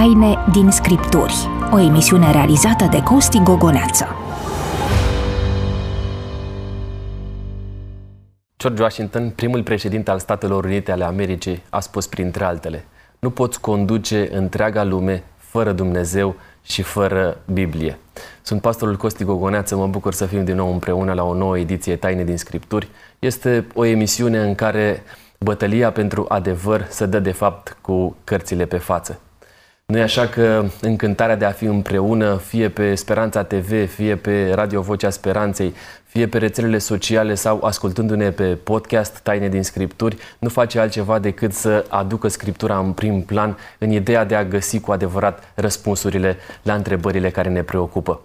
Taine din Scripturi, o emisiune realizată de Costi Gogoneață. George Washington, primul președinte al Statelor Unite ale Americii, a spus printre altele Nu poți conduce întreaga lume fără Dumnezeu și fără Biblie. Sunt pastorul Costi Gogoneață, mă bucur să fim din nou împreună la o nouă ediție Taine din Scripturi. Este o emisiune în care bătălia pentru adevăr se dă de fapt cu cărțile pe față. Nu e așa că încântarea de a fi împreună, fie pe Speranța TV, fie pe Radio Vocea Speranței, fie pe rețelele sociale sau ascultându-ne pe podcast Taine din Scripturi, nu face altceva decât să aducă Scriptura în prim plan în ideea de a găsi cu adevărat răspunsurile la întrebările care ne preocupă.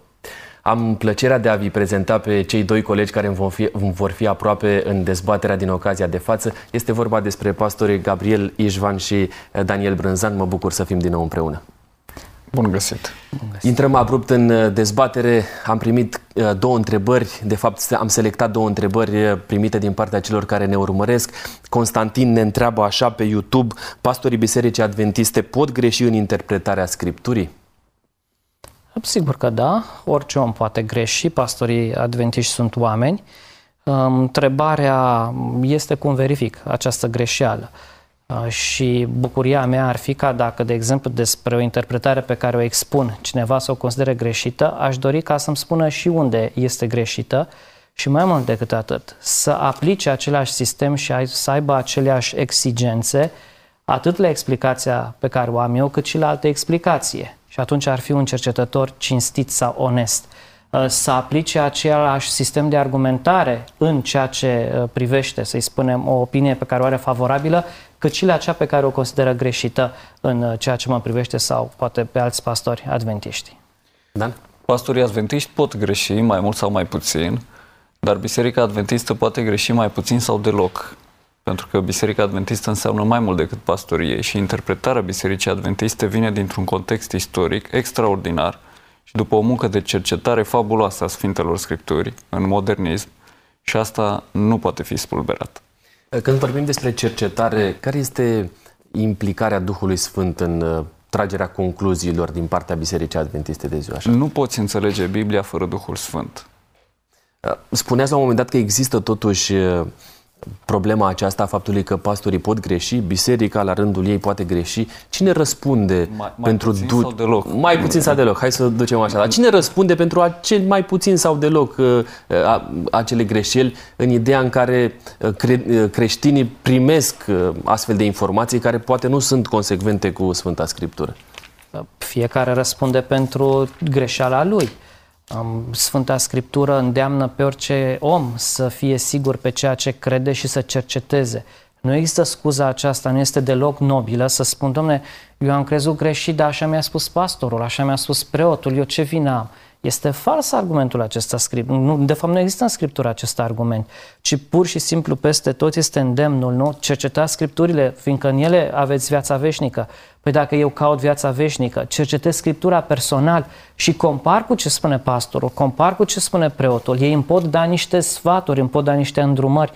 Am plăcerea de a vi prezenta pe cei doi colegi care vor fi, vor fi aproape în dezbaterea din ocazia de față. Este vorba despre pastorii Gabriel Ișvan și Daniel Brânzan. Mă bucur să fim din nou împreună. Bun găsit. Bun găsit. Intrăm abrupt în uh, dezbatere. Am primit uh, două întrebări, de fapt am selectat două întrebări uh, primite din partea celor care ne urmăresc. Constantin ne întreabă așa pe YouTube, pastorii Bisericii Adventiste pot greși în interpretarea Scripturii? Sigur că da, orice om poate greși, pastorii adventiști sunt oameni. Întrebarea este cum verific această greșeală. Și bucuria mea ar fi ca dacă, de exemplu, despre o interpretare pe care o expun, cineva să o considere greșită, aș dori ca să-mi spună și unde este greșită și mai mult decât atât, să aplice același sistem și să aibă aceleași exigențe atât la explicația pe care o am eu, cât și la alte explicație. Și atunci ar fi un cercetător cinstit sau onest uh, să aplice același sistem de argumentare în ceea ce uh, privește, să-i spunem, o opinie pe care o are favorabilă, cât și la cea pe care o consideră greșită în uh, ceea ce mă privește sau poate pe alți pastori adventiști. Dan? Pastorii adventiști pot greși mai mult sau mai puțin, dar Biserica Adventistă poate greși mai puțin sau deloc pentru că Biserica Adventistă înseamnă mai mult decât pastorie și interpretarea Bisericii Adventiste vine dintr-un context istoric extraordinar și după o muncă de cercetare fabuloasă a Sfintelor Scripturi în modernism și asta nu poate fi spulberat. Când vorbim despre cercetare, care este implicarea Duhului Sfânt în uh, tragerea concluziilor din partea Bisericii Adventiste de ziua așa? Nu poți înțelege Biblia fără Duhul Sfânt. Uh, spuneați la un moment dat că există totuși uh, problema aceasta a faptului că pastorii pot greși, biserica la rândul ei poate greși. Cine răspunde mai, pentru mai puțin du- sau deloc? Mai puțin sau deloc, hai să ducem așa. Dar cine răspunde pentru acel mai puțin sau deloc uh, acele greșeli în ideea în care uh, cre- uh, creștinii primesc astfel de informații care poate nu sunt consecvente cu Sfânta Scriptură? Fiecare răspunde pentru greșeala lui. Sfânta Scriptură îndeamnă pe orice om să fie sigur pe ceea ce crede și să cerceteze. Nu există scuza aceasta, nu este deloc nobilă să spun, domne, eu am crezut greșit, dar așa mi-a spus pastorul, așa mi-a spus preotul, eu ce vină am? Este fals argumentul acesta. Nu, de fapt, nu există în Scriptură acest argument, ci pur și simplu peste tot este îndemnul, nu? Cercetați Scripturile, fiindcă în ele aveți viața veșnică. Păi dacă eu caut viața veșnică, cercetez Scriptura personal și compar cu ce spune pastorul, compar cu ce spune preotul, ei îmi pot da niște sfaturi, îmi pot da niște îndrumări,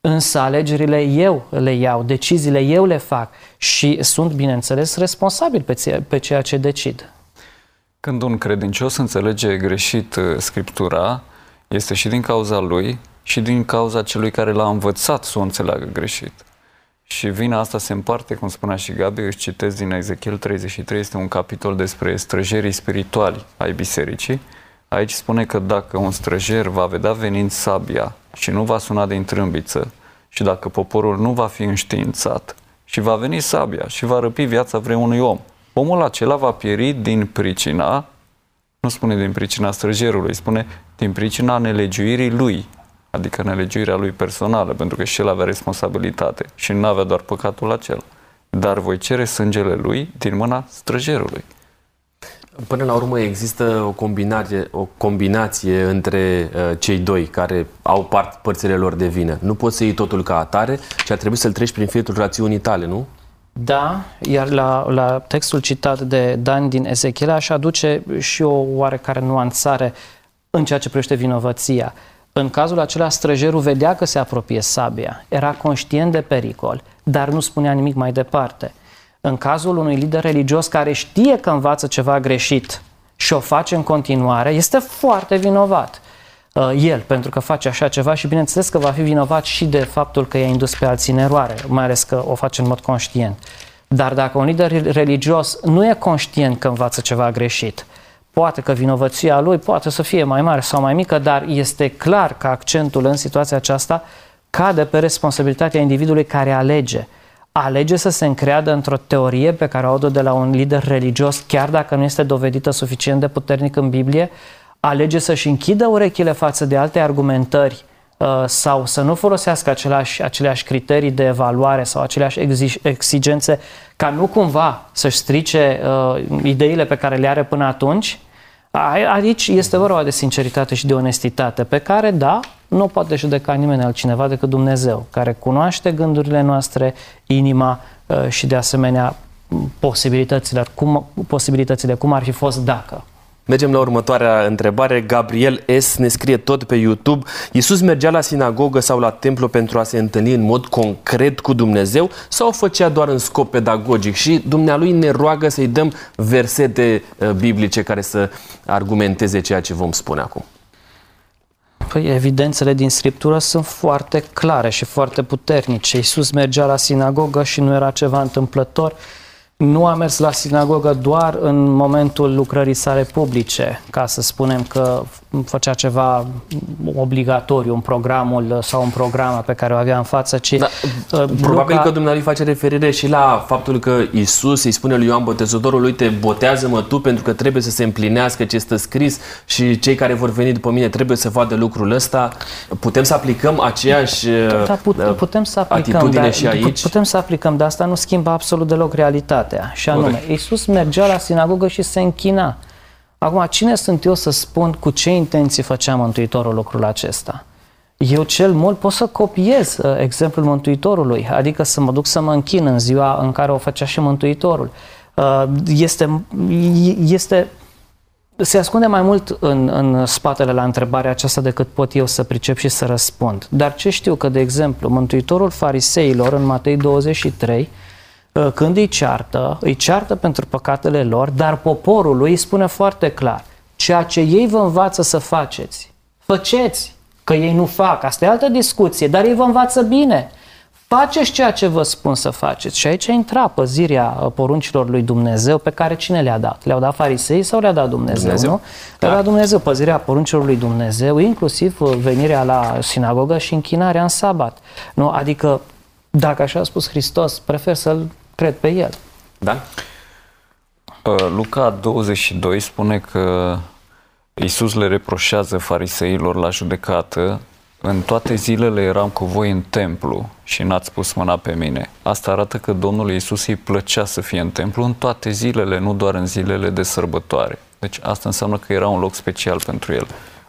însă alegerile eu le iau, deciziile eu le fac și sunt, bineînțeles, responsabil pe, pe ceea ce decid. Când un credincios înțelege greșit uh, Scriptura, este și din cauza lui și din cauza celui care l-a învățat să o înțeleagă greșit. Și vina asta se împarte, cum spunea și Gabi, își citesc din Ezechiel 33, este un capitol despre străjerii spirituali ai bisericii. Aici spune că dacă un străjer va vedea venind sabia și nu va suna din trâmbiță și dacă poporul nu va fi înștiințat și va veni sabia și va răpi viața vreunui om, omul acela va pieri din pricina, nu spune din pricina străjerului, spune din pricina nelegiuirii lui, adică nelegiuirea lui personală, pentru că și el avea responsabilitate și nu avea doar păcatul acela. Dar voi cere sângele lui din mâna străjerului. Până la urmă există o combinație, o combinație între uh, cei doi care au part, părțile lor de vină. Nu poți să iei totul ca atare, ci ar trebui să-l treci prin filtrul rațiunii tale, nu? Da, iar la, la textul citat de Dan din Ezechiel aș aduce și o oarecare nuanțare în ceea ce privește vinovăția. În cazul acela, străjerul vedea că se apropie sabia, era conștient de pericol, dar nu spunea nimic mai departe. În cazul unui lider religios care știe că învață ceva greșit și o face în continuare, este foarte vinovat uh, el pentru că face așa ceva și bineînțeles că va fi vinovat și de faptul că i-a indus pe alții în eroare, mai ales că o face în mod conștient. Dar dacă un lider religios nu e conștient că învață ceva greșit, poate că vinovăția lui poate să fie mai mare sau mai mică, dar este clar că accentul în situația aceasta cade pe responsabilitatea individului care alege. Alege să se încreadă într-o teorie pe care o audă de la un lider religios, chiar dacă nu este dovedită suficient de puternic în Biblie, alege să-și închidă urechile față de alte argumentări Uh, sau să nu folosească aceleași, aceleași criterii de evaluare sau aceleași exigențe ca nu cumva să-și strice uh, ideile pe care le are până atunci, aici este vorba de sinceritate și de onestitate pe care, da, nu poate judeca nimeni altcineva decât Dumnezeu, care cunoaște gândurile noastre, inima uh, și de asemenea posibilitățile, cum, posibilitățile, cum ar fi fost dacă. Mergem la următoarea întrebare. Gabriel S. ne scrie tot pe YouTube. Iisus mergea la sinagogă sau la templu pentru a se întâlni în mod concret cu Dumnezeu sau o făcea doar în scop pedagogic? Și dumnealui ne roagă să-i dăm versete uh, biblice care să argumenteze ceea ce vom spune acum. Păi, evidențele din Scriptură sunt foarte clare și foarte puternice. Iisus mergea la sinagogă și nu era ceva întâmplător nu a mers la sinagogă doar în momentul lucrării sale publice, ca să spunem că făcea ceva obligatoriu în programul sau în programa pe care o avea în față, ci... Da, uh, probabil Luca... că Dumnezeu face referire și la faptul că Isus îi spune lui Ioan Botezătorul, uite, botează-mă tu pentru că trebuie să se împlinească ce este scris și cei care vor veni după mine trebuie să vadă lucrul ăsta. Putem să aplicăm aceeași da, put, uh, putem să aplicăm, atitudine dar, și aici? Putem să aplicăm, dar asta nu schimbă absolut deloc realitatea. Și anume, Corect. Iisus mergea la sinagogă și se închina. Acum, cine sunt eu să spun cu ce intenții făcea Mântuitorul lucrul acesta? Eu cel mult pot să copiez uh, exemplul Mântuitorului, adică să mă duc să mă închin în ziua în care o făcea și Mântuitorul. Uh, este, este, se ascunde mai mult în, în spatele la întrebarea aceasta decât pot eu să pricep și să răspund. Dar ce știu că, de exemplu, Mântuitorul fariseilor în Matei 23 Uh, când îi ceartă, îi ceartă pentru păcatele lor, dar poporul lui îi spune foarte clar, ceea ce ei vă învață să faceți, faceți, că ei nu fac, asta e altă discuție, dar ei vă învață bine. Faceți ceea ce vă spun să faceți. Și aici intra păzirea uh, poruncilor lui Dumnezeu pe care cine le-a dat? Le-au dat farisei sau le-a dat Dumnezeu? Dumnezeu? Nu? Le-a dat Dumnezeu păzirea poruncilor lui Dumnezeu, inclusiv uh, venirea la sinagogă și închinarea în sabat. Nu? Adică, dacă așa a spus Hristos, prefer să-l cred pe el. Da? Uh, Luca 22 spune că Iisus le reproșează fariseilor la judecată în toate zilele eram cu voi în templu și n-ați pus mâna pe mine. Asta arată că Domnul Iisus îi plăcea să fie în templu în toate zilele, nu doar în zilele de sărbătoare. Deci asta înseamnă că era un loc special pentru el.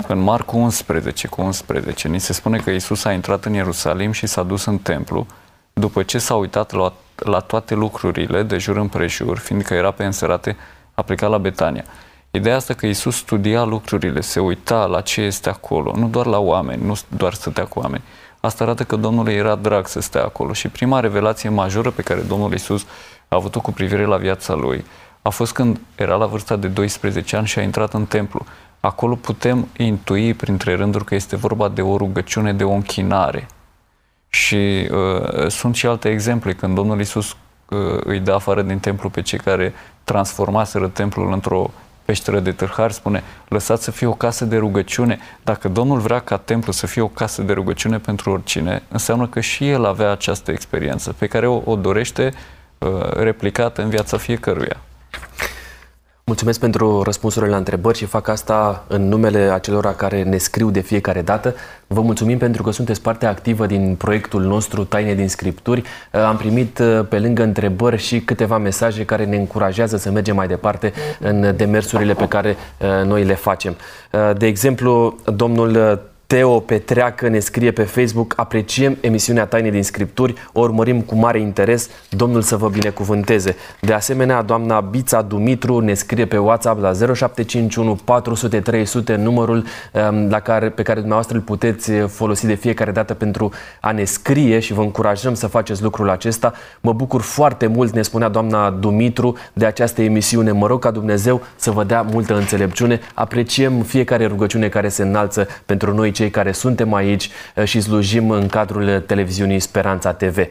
În Marcu 11 cu 11 ni se spune că Iisus a intrat în Ierusalim și s-a dus în templu după ce s-a uitat la la toate lucrurile de jur împrejur, fiindcă era pe înserate, a plecat la Betania. Ideea asta că Isus studia lucrurile, se uita la ce este acolo, nu doar la oameni, nu doar stătea cu oameni. Asta arată că Domnul era drag să stea acolo. Și prima revelație majoră pe care Domnul Isus a avut-o cu privire la viața lui a fost când era la vârsta de 12 ani și a intrat în templu. Acolo putem intui printre rânduri că este vorba de o rugăciune, de o închinare. Și uh, sunt și alte exemple când Domnul Isus uh, îi dă afară din templu pe cei care transformaseră templul într-o peșteră de târhari, spune, lăsați să fie o casă de rugăciune. Dacă Domnul vrea ca templu să fie o casă de rugăciune pentru oricine, înseamnă că și El avea această experiență pe care o, o dorește uh, replicată în viața fiecăruia. Mulțumesc pentru răspunsurile la întrebări și fac asta în numele acelora care ne scriu de fiecare dată. Vă mulțumim pentru că sunteți parte activă din proiectul nostru Taine din Scripturi. Uh, am primit uh, pe lângă întrebări și câteva mesaje care ne încurajează să mergem mai departe în demersurile pe care uh, noi le facem. De exemplu, domnul Teo Petreacă ne scrie pe Facebook Apreciem emisiunea Taine din Scripturi, o urmărim cu mare interes, Domnul să vă binecuvânteze. De asemenea, doamna Bița Dumitru ne scrie pe WhatsApp la 0751 400 300, numărul um, la care, pe care dumneavoastră îl puteți folosi de fiecare dată pentru a ne scrie și vă încurajăm să faceți lucrul acesta. Mă bucur foarte mult, ne spunea doamna Dumitru, de această emisiune. Mă rog ca Dumnezeu să vă dea multă înțelepciune. Apreciem fiecare rugăciune care se înalță pentru noi cei care suntem aici uh, și slujim în cadrul televiziunii Speranța TV.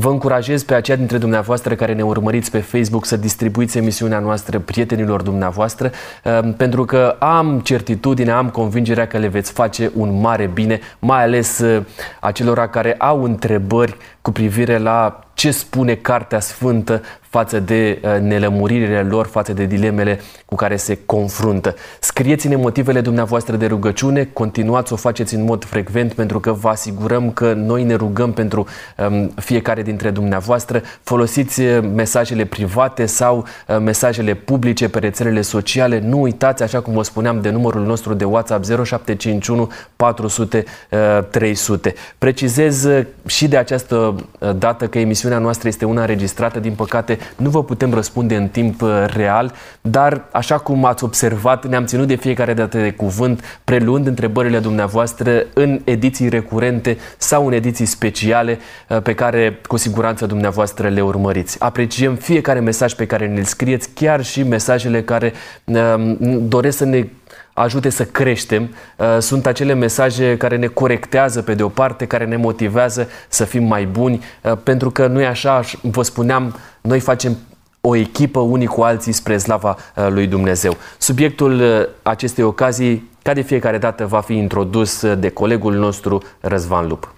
Vă încurajez pe aceia dintre dumneavoastră care ne urmăriți pe Facebook să distribuiți emisiunea noastră prietenilor dumneavoastră, uh, pentru că am certitudine, am convingerea că le veți face un mare bine, mai ales uh, acelora care au întrebări cu privire la ce spune Cartea Sfântă față de uh, nelămuririle lor, față de dilemele cu care se confruntă. Scrieți-ne motivele dumneavoastră de rugăciune, continuați să o faceți în mod frecvent pentru că vă asigurăm că noi ne rugăm pentru um, fiecare dintre dumneavoastră. Folosiți uh, mesajele private sau uh, mesajele publice pe rețelele sociale. Nu uitați, așa cum vă spuneam, de numărul nostru de WhatsApp 0751 400 uh, 300. Precizez uh, și de această uh, dată că emisiunea noastră este una înregistrată, din păcate nu vă putem răspunde în timp uh, real, dar așa cum ați observat, ne-am ținut de fiecare dată de cuvânt, preluând întrebările dumneavoastră în ediții recurente sau în ediții speciale uh, pe care cu siguranță dumneavoastră le urmăriți. Apreciem fiecare mesaj pe care ne-l scrieți, chiar și mesajele care um, doresc să ne ajute să creștem. Uh, sunt acele mesaje care ne corectează pe de o parte, care ne motivează să fim mai buni, pentru că nu e așa, vă spuneam, noi facem o echipă unii cu alții spre slava uh, lui Dumnezeu. Subiectul uh, acestei ocazii, ca de fiecare dată, va fi introdus uh, de colegul nostru Răzvan Lup.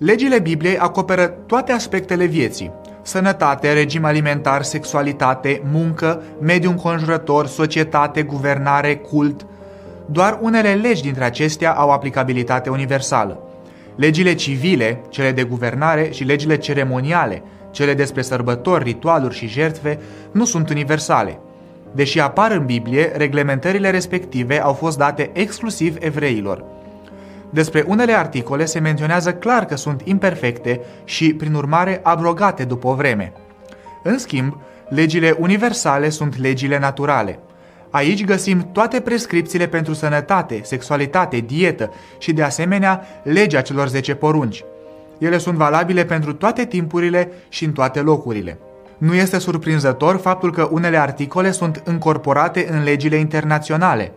Legile Bibliei acoperă toate aspectele vieții. Sănătate, regim alimentar, sexualitate, muncă, mediu înconjurător, societate, guvernare, cult, doar unele legi dintre acestea au aplicabilitate universală. Legile civile, cele de guvernare și legile ceremoniale, cele despre sărbători, ritualuri și jertfe, nu sunt universale. Deși apar în Biblie, reglementările respective au fost date exclusiv evreilor. Despre unele articole se menționează clar că sunt imperfecte și, prin urmare, abrogate după o vreme. În schimb, legile universale sunt legile naturale – Aici găsim toate prescripțiile pentru sănătate, sexualitate, dietă și, de asemenea, legea celor 10 porunci. Ele sunt valabile pentru toate timpurile și în toate locurile. Nu este surprinzător faptul că unele articole sunt încorporate în legile internaționale.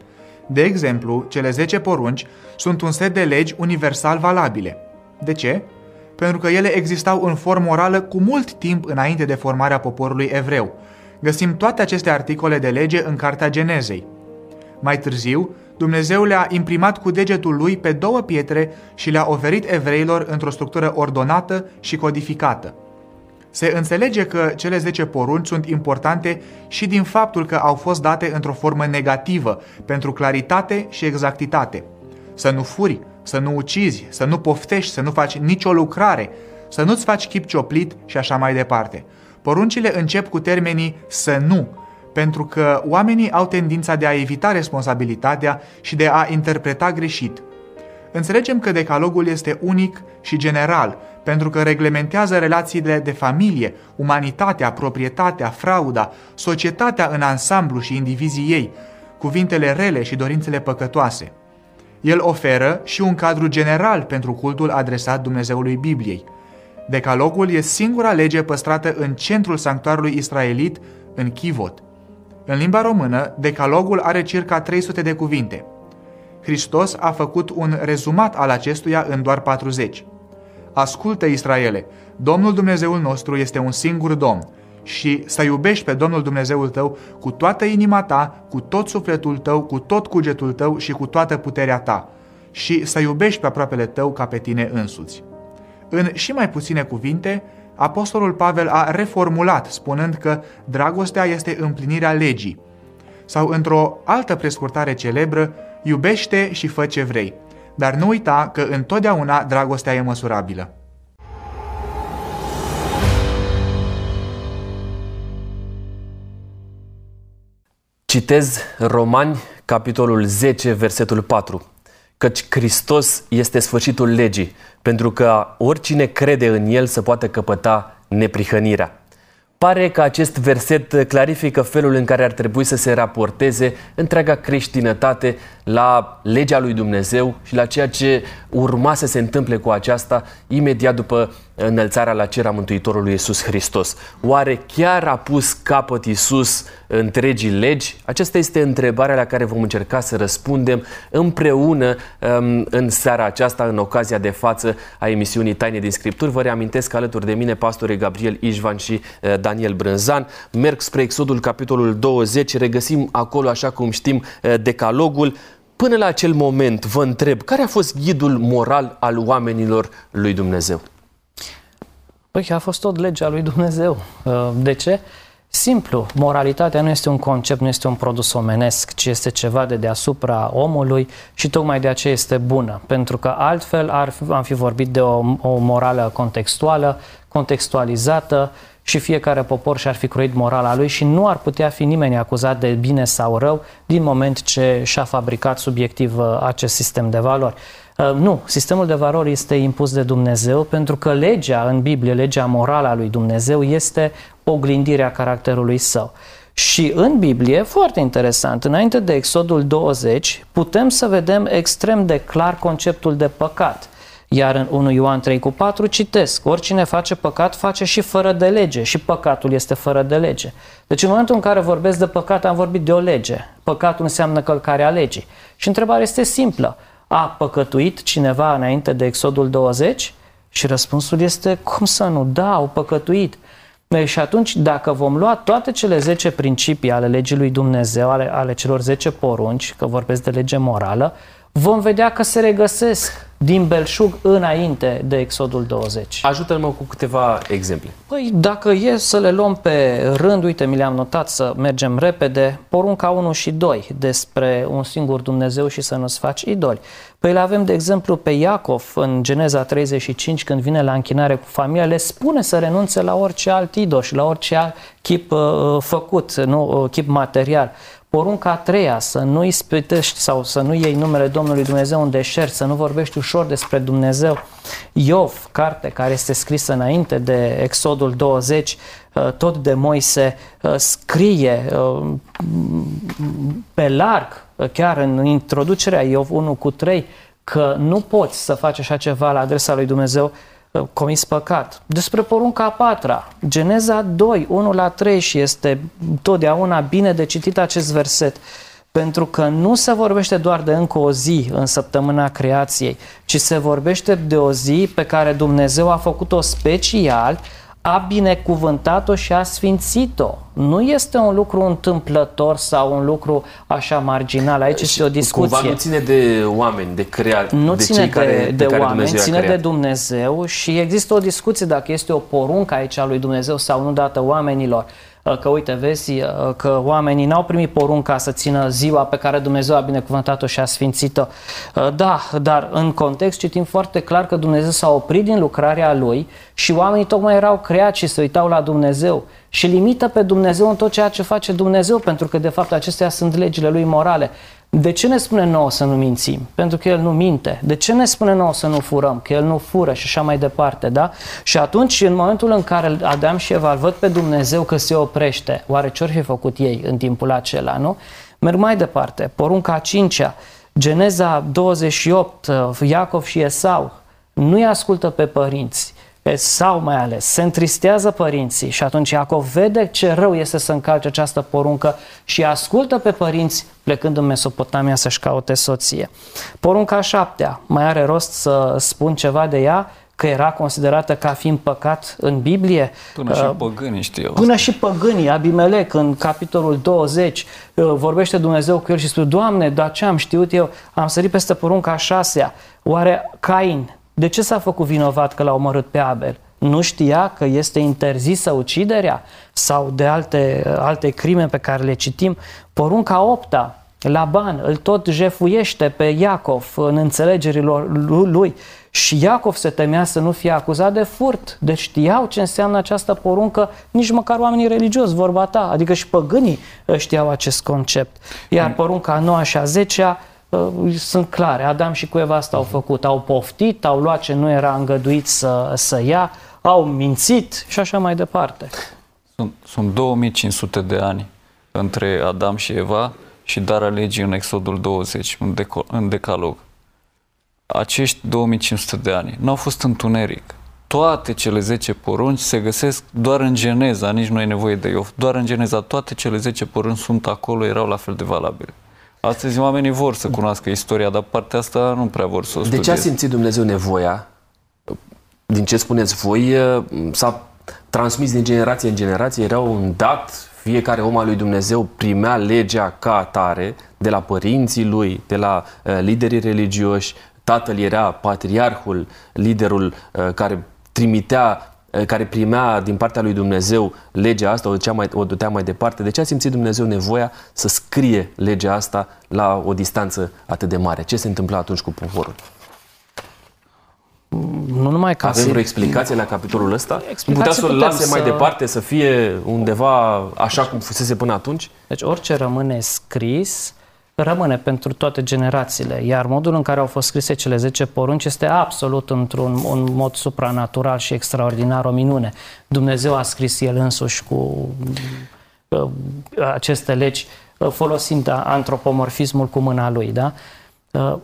De exemplu, cele 10 porunci sunt un set de legi universal valabile. De ce? Pentru că ele existau în formă orală cu mult timp înainte de formarea poporului evreu, Găsim toate aceste articole de lege în Cartea Genezei. Mai târziu, Dumnezeu le-a imprimat cu degetul lui pe două pietre și le-a oferit evreilor într-o structură ordonată și codificată. Se înțelege că cele 10 porunci sunt importante și din faptul că au fost date într-o formă negativă, pentru claritate și exactitate. Să nu furi, să nu ucizi, să nu poftești, să nu faci nicio lucrare, să nu-ți faci chip cioplit și așa mai departe. Poruncile încep cu termenii să nu, pentru că oamenii au tendința de a evita responsabilitatea și de a interpreta greșit. Înțelegem că decalogul este unic și general, pentru că reglementează relațiile de familie, umanitatea, proprietatea, frauda, societatea în ansamblu și indivizii ei, cuvintele rele și dorințele păcătoase. El oferă și un cadru general pentru cultul adresat Dumnezeului Bibliei. Decalogul e singura lege păstrată în centrul sanctuarului israelit, în Chivot. În limba română, decalogul are circa 300 de cuvinte. Hristos a făcut un rezumat al acestuia în doar 40. Ascultă, Israele, Domnul Dumnezeul nostru este un singur Domn și să iubești pe Domnul Dumnezeul tău cu toată inima ta, cu tot sufletul tău, cu tot cugetul tău și cu toată puterea ta și să iubești pe aproapele tău ca pe tine însuți. În și mai puține cuvinte, Apostolul Pavel a reformulat, spunând că dragostea este împlinirea legii. Sau, într-o altă prescurtare celebră, iubește și fă ce vrei. Dar nu uita că întotdeauna dragostea e măsurabilă. Citez Romani, capitolul 10, versetul 4. Căci Hristos este sfârșitul legii, pentru că oricine crede în El să poată căpăta neprihănirea. Pare că acest verset clarifică felul în care ar trebui să se raporteze întreaga creștinătate la legea lui Dumnezeu și la ceea ce urma să se întâmple cu aceasta imediat după înălțarea la cer a Mântuitorului Iisus Hristos. Oare chiar a pus capăt Iisus întregii legi? Aceasta este întrebarea la care vom încerca să răspundem împreună um, în seara aceasta, în ocazia de față a emisiunii Taine din Scripturi. Vă reamintesc că alături de mine pastorii Gabriel Ișvan și uh, Daniel Brânzan merg spre Exodul capitolul 20, regăsim acolo, așa cum știm, uh, decalogul. Până la acel moment, vă întreb, care a fost ghidul moral al oamenilor lui Dumnezeu? Păi a fost tot legea lui Dumnezeu. Uh, de ce? Simplu, moralitatea nu este un concept, nu este un produs omenesc, ci este ceva de deasupra omului și tocmai de aceea este bună. Pentru că altfel ar, am fi vorbit de o, o morală contextuală, contextualizată și fiecare popor și-ar fi croit morala lui și nu ar putea fi nimeni acuzat de bine sau rău din moment ce și-a fabricat subiectiv uh, acest sistem de valori. Uh, nu, sistemul de valori este impus de Dumnezeu pentru că legea în Biblie, legea morală a lui Dumnezeu este oglindirea caracterului său. Și în Biblie, foarte interesant, înainte de Exodul 20, putem să vedem extrem de clar conceptul de păcat. Iar în 1 Ioan 3 cu 4 citesc, oricine face păcat face și fără de lege și păcatul este fără de lege. Deci în momentul în care vorbesc de păcat am vorbit de o lege. Păcatul înseamnă călcarea legii. Și întrebarea este simplă. A păcătuit cineva înainte de Exodul 20? Și răspunsul este, cum să nu? Da, au păcătuit. Și atunci, dacă vom lua toate cele 10 principii ale legii lui Dumnezeu, ale, ale celor 10 porunci, că vorbesc de lege morală, vom vedea că se regăsesc din belșug înainte de Exodul 20. Ajută-mă cu câteva exemple. Păi, dacă e să le luăm pe rând, uite, mi le-am notat să mergem repede, porunca 1 și 2 despre un singur Dumnezeu și să nu-ți faci idoli. Păi le avem, de exemplu, pe Iacov în Geneza 35, când vine la închinare cu familia, le spune să renunțe la orice alt idol și la orice alt chip uh, făcut, nu, uh, chip material. Porunca a treia, să nu ispitești sau să nu iei numele Domnului Dumnezeu în deșert, să nu vorbești ușor despre Dumnezeu. Iov, carte care este scrisă înainte de Exodul 20, uh, tot de Moise, uh, scrie uh, pe larg, chiar în introducerea Iov 1 cu 3, că nu poți să faci așa ceva la adresa lui Dumnezeu comis păcat. Despre porunca a patra, Geneza 2, 1 la 3 și este totdeauna bine de citit acest verset. Pentru că nu se vorbește doar de încă o zi în săptămâna creației, ci se vorbește de o zi pe care Dumnezeu a făcut-o special a binecuvântat-o și a sfințit-o. Nu este un lucru întâmplător sau un lucru așa marginal. Aici și este o discuție. Cumva nu ține de oameni, de creat, Nu de ține cei de, care, de care oameni, Dumnezeu ține a de creat. Dumnezeu și există o discuție dacă este o poruncă aici a lui Dumnezeu sau nu dată oamenilor. Uh, Că uite, vezi uh, că oamenii n-au primit porunca să țină ziua pe care Dumnezeu a binecuvântat-o și a sfințit-o. Uh, Da, dar în context citim foarte clar că Dumnezeu s-a oprit din lucrarea Lui și oamenii tocmai erau creați și se uitau la Dumnezeu și limită pe Dumnezeu în tot ceea ce face Dumnezeu, pentru că de fapt acestea sunt legile Lui morale. De ce ne spune nouă să nu mințim? Pentru că El nu minte. De ce ne spune nouă să nu furăm? Că El nu fură și așa mai departe, da? Și atunci, în momentul în care Adam și Eva îl văd pe Dumnezeu că se oprește, oare ce-or fi făcut ei în timpul acela, nu? Merg mai departe. Porunca a cincea, Geneza 28, Iacov și Esau, nu-i ascultă pe părinți. Esau mai ales, se întristează părinții și atunci Iacov vede ce rău este să încalce această poruncă și ascultă pe părinți plecând în Mesopotamia să-și caute soție. Porunca a șaptea, mai are rost să spun ceva de ea, că era considerată ca fiind păcat în Biblie. Până și Uh, păgânii știu. Până și păgânii, Abimelec, în capitolul 20, uh, vorbește Dumnezeu cu el și spune, Doamne, dar ce am știut eu? Am sărit peste porunca a șasea. Oare Cain, de ce s-a făcut vinovat că l-a omorât pe Abel? Nu știa că este interzisă uciderea sau de alte, alte crime pe care le citim? Porunca a opta, Laban îl tot jefuiește pe Iacov în înțelegerilor lui Și Iacov se temea să nu fie acuzat de furt. Deci știau ce înseamnă această poruncă, nici măcar oamenii religioși, vorba ta. Adică și păgânii uh, știau acest concept. Iar mm. porunca a noua și a zecea uh, sunt clare. Adam și cu Eva asta au făcut. Au poftit, au luat ce nu era îngăduit să, să ia, au mințit și așa mai departe. Sunt, sunt 2500 de ani între Adam și Eva și darea legii în Exodul 20, în, deco- în decalog. Acești 2500 de ani n-au fost întuneric. Toate cele 10 porunci se găsesc doar în Geneza, nici nu e nevoie de Iov, doar în Geneza. Toate cele 10 porunci sunt acolo, erau la fel de valabile. Astăzi oamenii vor să cunoască istoria, dar partea asta nu prea vor să o studieze. De ce a simțit Dumnezeu nevoia? Din ce spuneți voi, s-a transmis din generație în generație, era un dat fiecare om al lui Dumnezeu primea legea ca atare de la părinții lui, de la uh, liderii religioși. Tatăl era patriarhul, liderul uh, care trimitea, uh, care primea din partea lui Dumnezeu legea asta, o ducea, mai, o ducea mai departe. De ce a simțit Dumnezeu nevoia să scrie legea asta la o distanță atât de mare? Ce se întâmpla atunci cu poporul? nu numai ca Avem vreo explicație la capitolul ăsta? Nu putea să o lase să... mai departe, să fie undeva așa cum fusese până atunci? Deci orice rămâne scris, rămâne pentru toate generațiile, iar modul în care au fost scrise cele 10 porunci este absolut într-un un mod supranatural și extraordinar, o minune. Dumnezeu a scris El însuși cu uh, aceste legi uh, folosind antropomorfismul cu mâna Lui, da? Uh,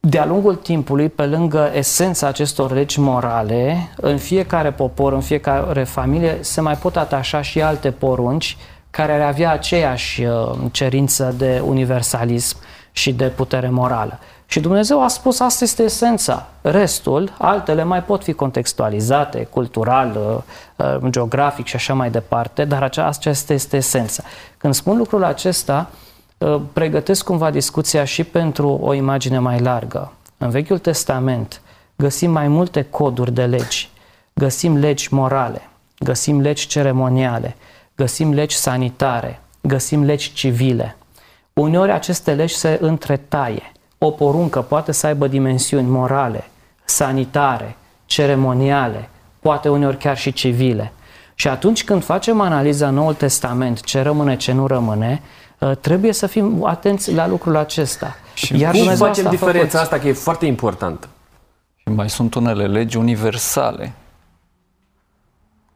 de-a lungul timpului, pe lângă esența acestor legi morale, în fiecare popor, în fiecare familie, se mai pot atașa și alte porunci care ar avea aceeași uh, cerință de universalism și de putere morală. Și Dumnezeu a spus, asta este esența. Restul, altele mai pot fi contextualizate, cultural, uh, uh, geografic și așa mai departe, dar aceasta este esența. Când spun lucrul acesta, Uh, pregătesc cumva discuția și pentru o imagine mai largă. În Vechiul Testament găsim mai multe coduri de legi. Găsim legi morale, găsim legi ceremoniale, găsim legi sanitare, găsim legi civile. Uneori aceste legi se întretaie. O poruncă poate să aibă dimensiuni morale, sanitare, ceremoniale, poate uneori chiar și civile. Și atunci când facem analiza Noul Testament, ce rămâne, ce nu rămâne, Uh, trebuie să fim atenți la lucrul acesta. Și Iar cum Dumnezeu facem asta diferența făcut. asta, că e foarte importantă? Și mai sunt unele legi universale.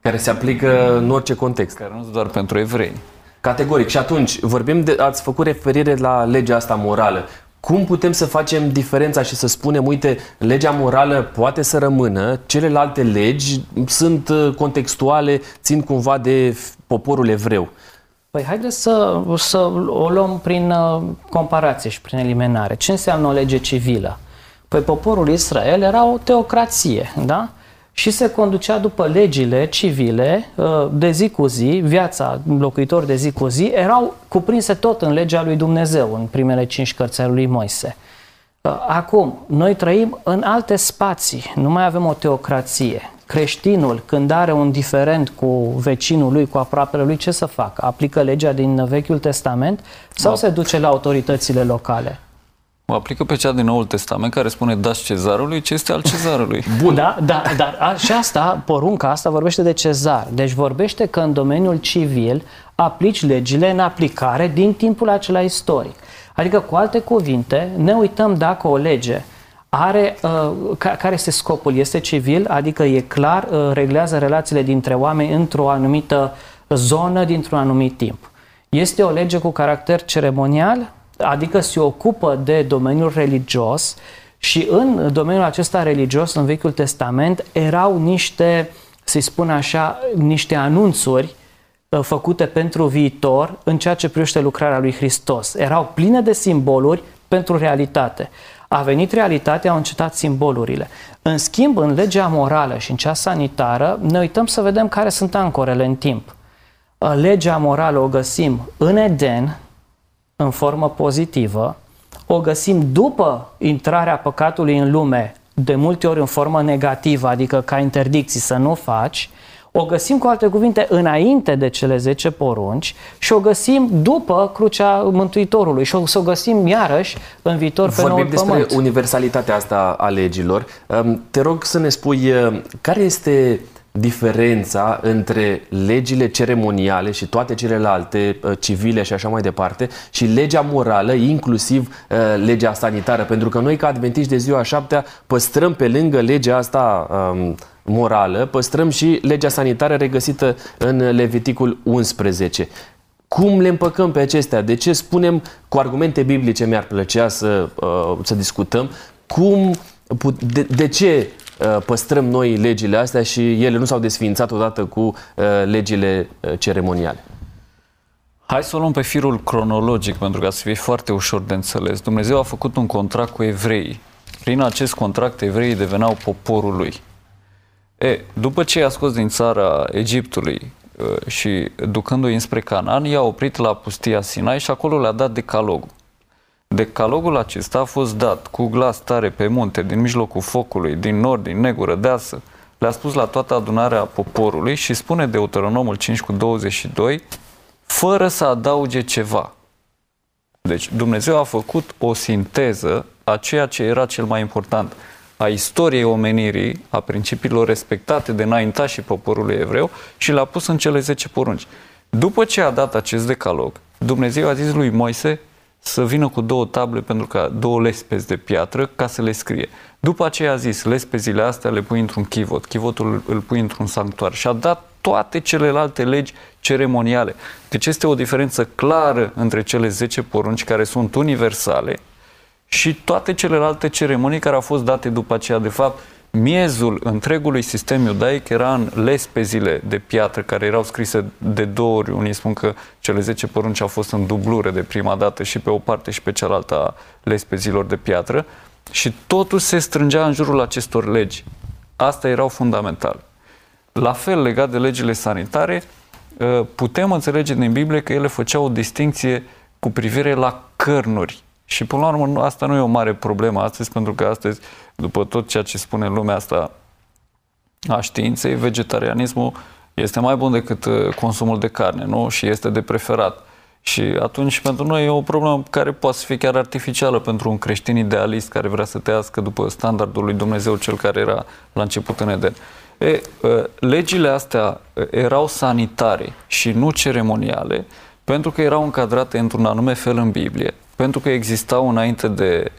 Care se aplică în orice context. Care nu sunt doar pentru evrei. Categoric. Și atunci, vorbim de, ați făcut referire la legea asta morală. Cum putem să facem diferența și să spunem, uite, legea morală poate să rămână, celelalte legi sunt uh, contextuale, țin cumva de poporul evreu. Păi haideți să, să o luăm prin uh, comparație și prin eliminare. Ce înseamnă o lege civilă? Păi poporul Israel era o teocrație, da? Și se conducea după legile civile uh, de zi cu zi, viața locuitor de zi cu zi, erau cuprinse tot în legea lui Dumnezeu, în primele cinci cărți ale lui Moise. Uh, acum, noi trăim în alte spații, nu mai avem o teocrație creștinul, când are un diferent cu vecinul lui, cu aproapele lui, ce să facă? Aplică legea din Vechiul Testament sau da. se duce la autoritățile locale? O aplică pe cea din Noul Testament care spune dați cezarului ce este al cezarului. Bun. Da, da, dar a, și asta, porunca asta vorbește de cezar. Deci vorbește că în domeniul civil aplici legile în aplicare din timpul acela istoric. Adică, cu alte cuvinte, ne uităm dacă o lege are, uh, care este scopul? Este civil, adică e clar, uh, reglează relațiile dintre oameni într-o anumită zonă, dintr-un anumit timp. Este o lege cu caracter ceremonial, adică se ocupă de domeniul religios și în domeniul acesta religios, în Vechiul Testament, erau niște, să-i spun așa, niște anunțuri uh, făcute pentru viitor în ceea ce privește lucrarea lui Hristos. Erau pline de simboluri pentru realitate. A venit realitatea, au încetat simbolurile. În schimb, în legea morală și în cea sanitară, ne uităm să vedem care sunt ancorele în timp. Legea morală o găsim în Eden, în formă pozitivă, o găsim după intrarea păcatului în lume, de multe ori în formă negativă, adică ca interdicții să nu faci, O găsim, cu alte cuvinte, înainte de cele 10 porunci și o găsim după crucea Mântuitorului și o să o găsim iarăși în viitor pe Vorbim noul despre pământ. universalitatea asta a legilor. Um, Te rog să ne spui uh, care este diferența între legile ceremoniale și toate celelalte uh, civile și așa mai departe și legea morală, inclusiv uh, legea sanitară, pentru că noi ca adventiști de ziua șaptea păstrăm pe lângă legea asta um, morală, păstrăm și legea sanitară regăsită în Leviticul 11. Cum le împăcăm pe acestea? De ce spunem cu argumente biblice mi-ar plăcea să, uh, să discutăm? Cum, put- de, de ce uh, păstrăm noi legile astea și ele nu s-au desființat odată cu uh, legile uh, ceremoniale? Hai să o luăm pe firul cronologic, pentru ca să fie foarte ușor de înțeles. Dumnezeu a făcut un contract cu evreii. Prin acest contract, evreii deveneau poporul lui. E, după ce i-a scos din țara Egiptului uh, și ducându-i înspre Canaan, i-a oprit la pustia Sinai și acolo le-a dat decalogul. Decalogul acesta a fost dat cu glas tare pe munte, din mijlocul focului, din nord, din negură, deasă. Le-a spus la toată adunarea poporului și spune Deuteronomul 5 cu 22, fără să adauge ceva. Deci Dumnezeu a făcut o sinteză a ceea ce era cel mai important, a istoriei omenirii, a principiilor respectate de înaintașii poporului evreu și le-a pus în cele 10 porunci. După ce a dat acest decalog, Dumnezeu a zis lui Moise să vină cu două table pentru ca două lespezi de piatră ca să le scrie. După aceea a zis, lespezile astea le pui într-un chivot, chivotul îl pui într-un sanctuar și a dat toate celelalte legi ceremoniale. Deci este o diferență clară între cele 10 porunci care sunt universale și toate celelalte ceremonii care au fost date după aceea. De fapt, miezul întregului sistem iudaic era în lespezile de piatră care erau scrise de două ori. Unii spun că cele 10 porunci au fost în dublure de prima dată și pe o parte și pe cealaltă a lespezilor de piatră și totul se strângea în jurul acestor legi. Asta erau fundamentale. La fel, legat de legile sanitare, putem înțelege din Biblie că ele făceau o distinție cu privire la cărnuri. Și până la urmă asta nu e o mare problemă astăzi, pentru că astăzi, după tot ceea ce spune lumea asta a științei, vegetarianismul este mai bun decât consumul de carne, nu? Și este de preferat. Și atunci pentru noi e o problemă care poate să fie chiar artificială pentru un creștin idealist care vrea să tească după standardul lui Dumnezeu, cel care era la început în Eden. E, legile astea erau sanitare și nu ceremoniale, pentru că erau încadrate într-un anume fel în Biblie, pentru că existau înainte de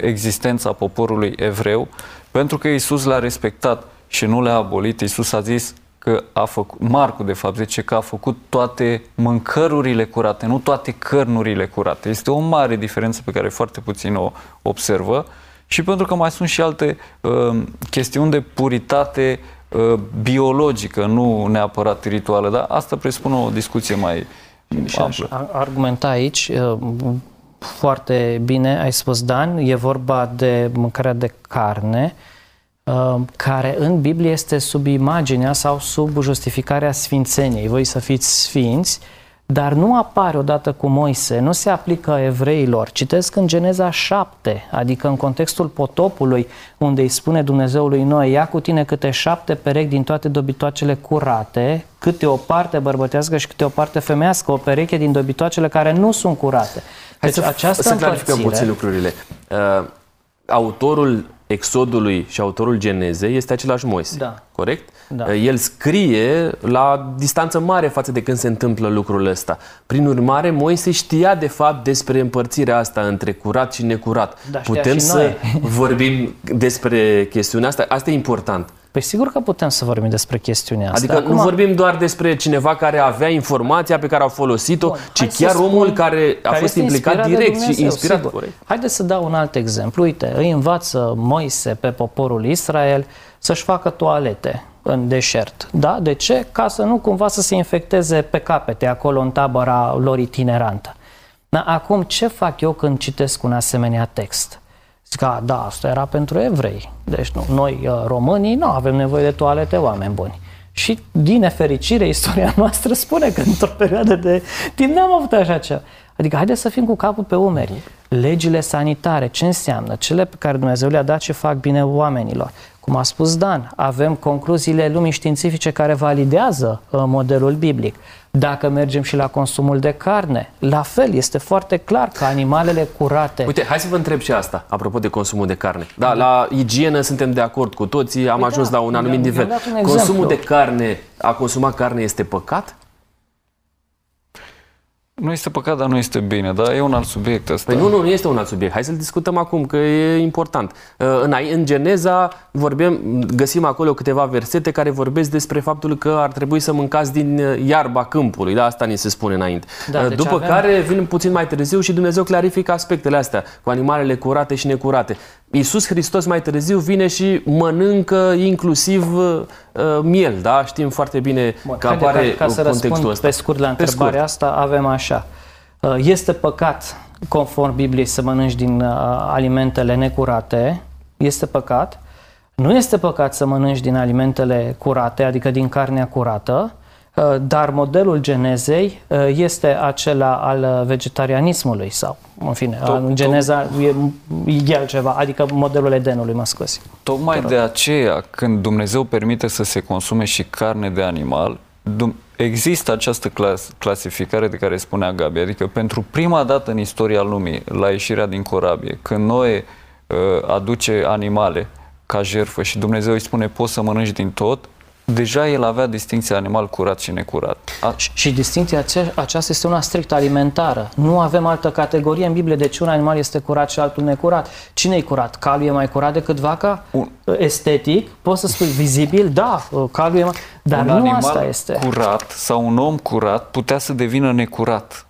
existența poporului evreu, pentru că Isus le-a respectat și nu le-a abolit. Isus a zis că a făcut, Marcu de fapt zice că a făcut toate mâncărurile curate, nu toate cărnurile curate. Este o mare diferență pe care foarte puțin o observă și pentru că mai sunt și alte uh, chestiuni de puritate uh, biologică, nu neapărat rituală, dar asta presupune o discuție mai și amplă. Aș argumenta aici uh, foarte bine, ai spus Dan, e vorba de mâncarea de carne, care în Biblie este sub imaginea sau sub justificarea sfințeniei. Voi să fiți sfinți, dar nu apare odată cu Moise, nu se aplică evreilor. Citesc în Geneza 7, adică în contextul potopului, unde îi spune Dumnezeului Noi, ia cu tine câte șapte perechi din toate dobitoacele curate, câte o parte bărbătească și câte o parte femeiască, o pereche din dobitoacele care nu sunt curate. Deci Hai să, această să clarificăm puțin lucrurile. Uh, autorul Exodului și autorul Genezei este același Moise, da. Corect? Da. El scrie la distanță mare față de când se întâmplă lucrul ăsta. Prin urmare, Moise știa de fapt despre împărțirea asta între curat și necurat. Da, Putem să noi. vorbim despre chestiunea asta? Asta e important. Păi sigur că putem să vorbim despre chestiunea asta. Adică Acum... nu vorbim doar despre cineva care avea informația pe care au folosit-o, Bun, ci chiar spun, omul care a care fost implicat direct Dumnezeu, și inspirat. Sigur. Corect. Haideți să dau un alt exemplu. Uite, îi învață Moise pe poporul Israel să-și facă toalete în deșert. Da? De ce? Ca să nu cumva să se infecteze pe capete acolo în tabăra lor itinerantă. Da, acum, ce fac eu când citesc un asemenea text? Zic că, da, asta era pentru evrei. Deci nu, noi, românii, nu avem nevoie de toalete, oameni buni. Și, din nefericire, istoria noastră spune că într-o perioadă de timp n-am avut așa ceva. Adică, haideți să fim cu capul pe umeri. Legile sanitare, ce înseamnă? Cele pe care Dumnezeu le-a dat și fac bine oamenilor. Cum a spus Dan, avem concluziile lumii științifice care validează uh, modelul biblic. Dacă mergem și la consumul de carne, la fel, este foarte clar că animalele curate... Uite, hai să vă întreb și asta, apropo de consumul de carne. Da, la igienă suntem de acord cu toții, am Păi ajuns da, la un anumit i-am- nivel. i-am dat un Consumul exemplu. de carne, a consuma carne este păcat? Nu este păcat, dar nu este bine, dar e un alt subiect ăsta. Păi nu, nu, nu este un alt subiect. Hai să-l discutăm acum, că e important. Uh, În, în Geneza vorbim, găsim acolo câteva versete care vorbesc despre faptul că ar trebui să mâncați din uh, iarba câmpului. Da, asta ni se spune înainte. Da, Uh, deci După avem- care vin puțin mai târziu și Dumnezeu clarifică aspectele astea cu animalele curate și necurate. Iisus Hristos mai târziu vine și mănâncă inclusiv uh, uh, miel, da? Știm foarte bine Bun, că haide, apare ca, ca să contextul răspund ăsta. pe scurt la Pe întrebarea scurt. asta, avem așa. Uh, Este păcat, conform Bibliei, să mănânci din uh, alimentele necurate. Este păcat. Nu este păcat să mănânci din alimentele curate, adică din carnea curată, uh, dar modelul genezei uh, este acela al uh, vegetarianismului sau, în fine, Tot- în geneza e, e altceva, adică modelul Edenului, mă scuzi. Tocmai de aceea, când Dumnezeu permite să se consume și carne de animal, Dum- există această clas- clasificare de care spunea Gabi, adică pentru prima dată în istoria lumii, la ieșirea din corabie, când Noe uh, aduce animale ca jertfă și Dumnezeu îi spune poți să mănânci din tot, deja el avea distinția animal curat și necurat. A, Și, și distinția ace- aceasta este una strict alimentară. Nu avem altă categorie în Biblie de ce un animal este curat și altul necurat. Cine e curat? Calul e mai curat decât vaca? Un- Estetic? Poți să spui vizibil? Da, calul e mai... Dar un nu animal asta este. curat sau un om curat putea să devină necurat.